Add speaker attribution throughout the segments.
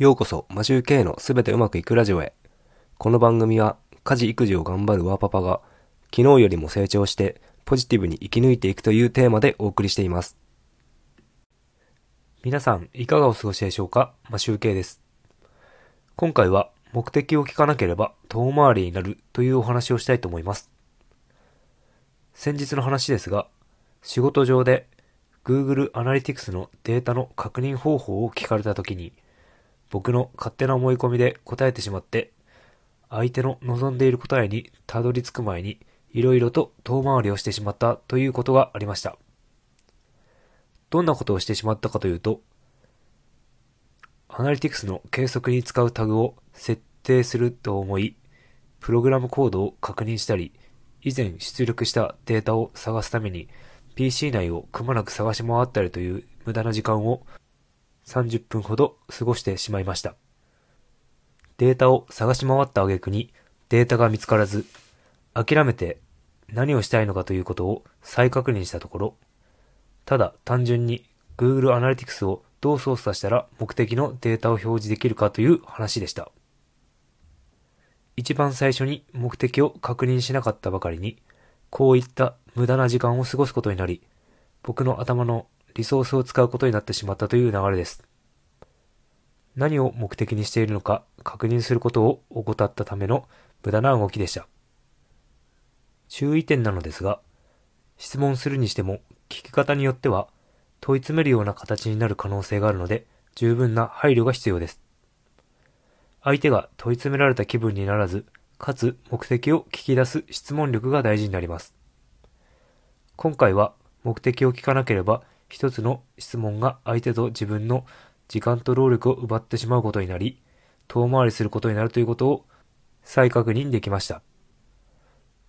Speaker 1: ようこそ、マジュー K のすべてうまくいくラジオへ。この番組は、家事育児を頑張るワーパパが、昨日よりも成長して、ポジティブに生き抜いていくというテーマでお送りしています。皆さん、いかがお過ごしでしょうか？マシュー K です。今回は、目的を聞かなければ遠回りになるというお話をしたいと思います。先日の話ですが、仕事上で Google Analytics のデータの確認方法を聞かれたときに、僕の勝手な思い込みで答えてしまって、相手の望んでいる答えにたどり着く前に、いろいろと遠回りをしてしまったということがありました。どんなことをしてしまったかというと、アナリティクスの計測に使うタグを設定すると思い、プログラムコードを確認したり、以前出力したデータを探すために PC 内をくまなく探し回ったりという無駄な時間を30分ほど過ごしてしまいました。データを探し回った挙句にデータが見つからず、諦めて何をしたいのかということを再確認したところ、ただ単純に Google Analytics をどう操作したら目的のデータを表示できるかという話でした。一番最初に目的を確認しなかったばかりに、こういった無駄な時間を過ごすことになり、僕の頭のリソースを使うことになってしまったという流れです。何を目的にしているのか確認することを怠ったための無駄な動きでした。注意点なのですが、質問するにしても聞き方によっては問い詰めるような形になる可能性があるので十分な配慮が必要です。相手が問い詰められた気分にならず、かつ目的を聞き出す質問力が大事になります。今回は目的を聞かなければ一つの質問が相手と自分の時間と労力を奪ってしまうことになり、遠回りすることになるということを再確認できました。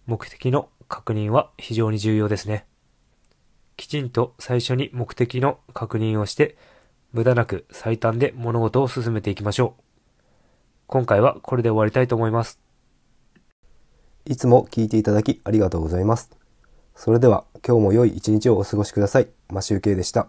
Speaker 1: 目的の確認は非常に重要ですね。きちんと最初に目的の確認をして、無駄なく最短で物事を進めていきましょう。今回はこれで終わりたいと思います。
Speaker 2: いつも聞いていただきありがとうございます。それでは今日も良い一日をお過ごしください。マシュウケイでした。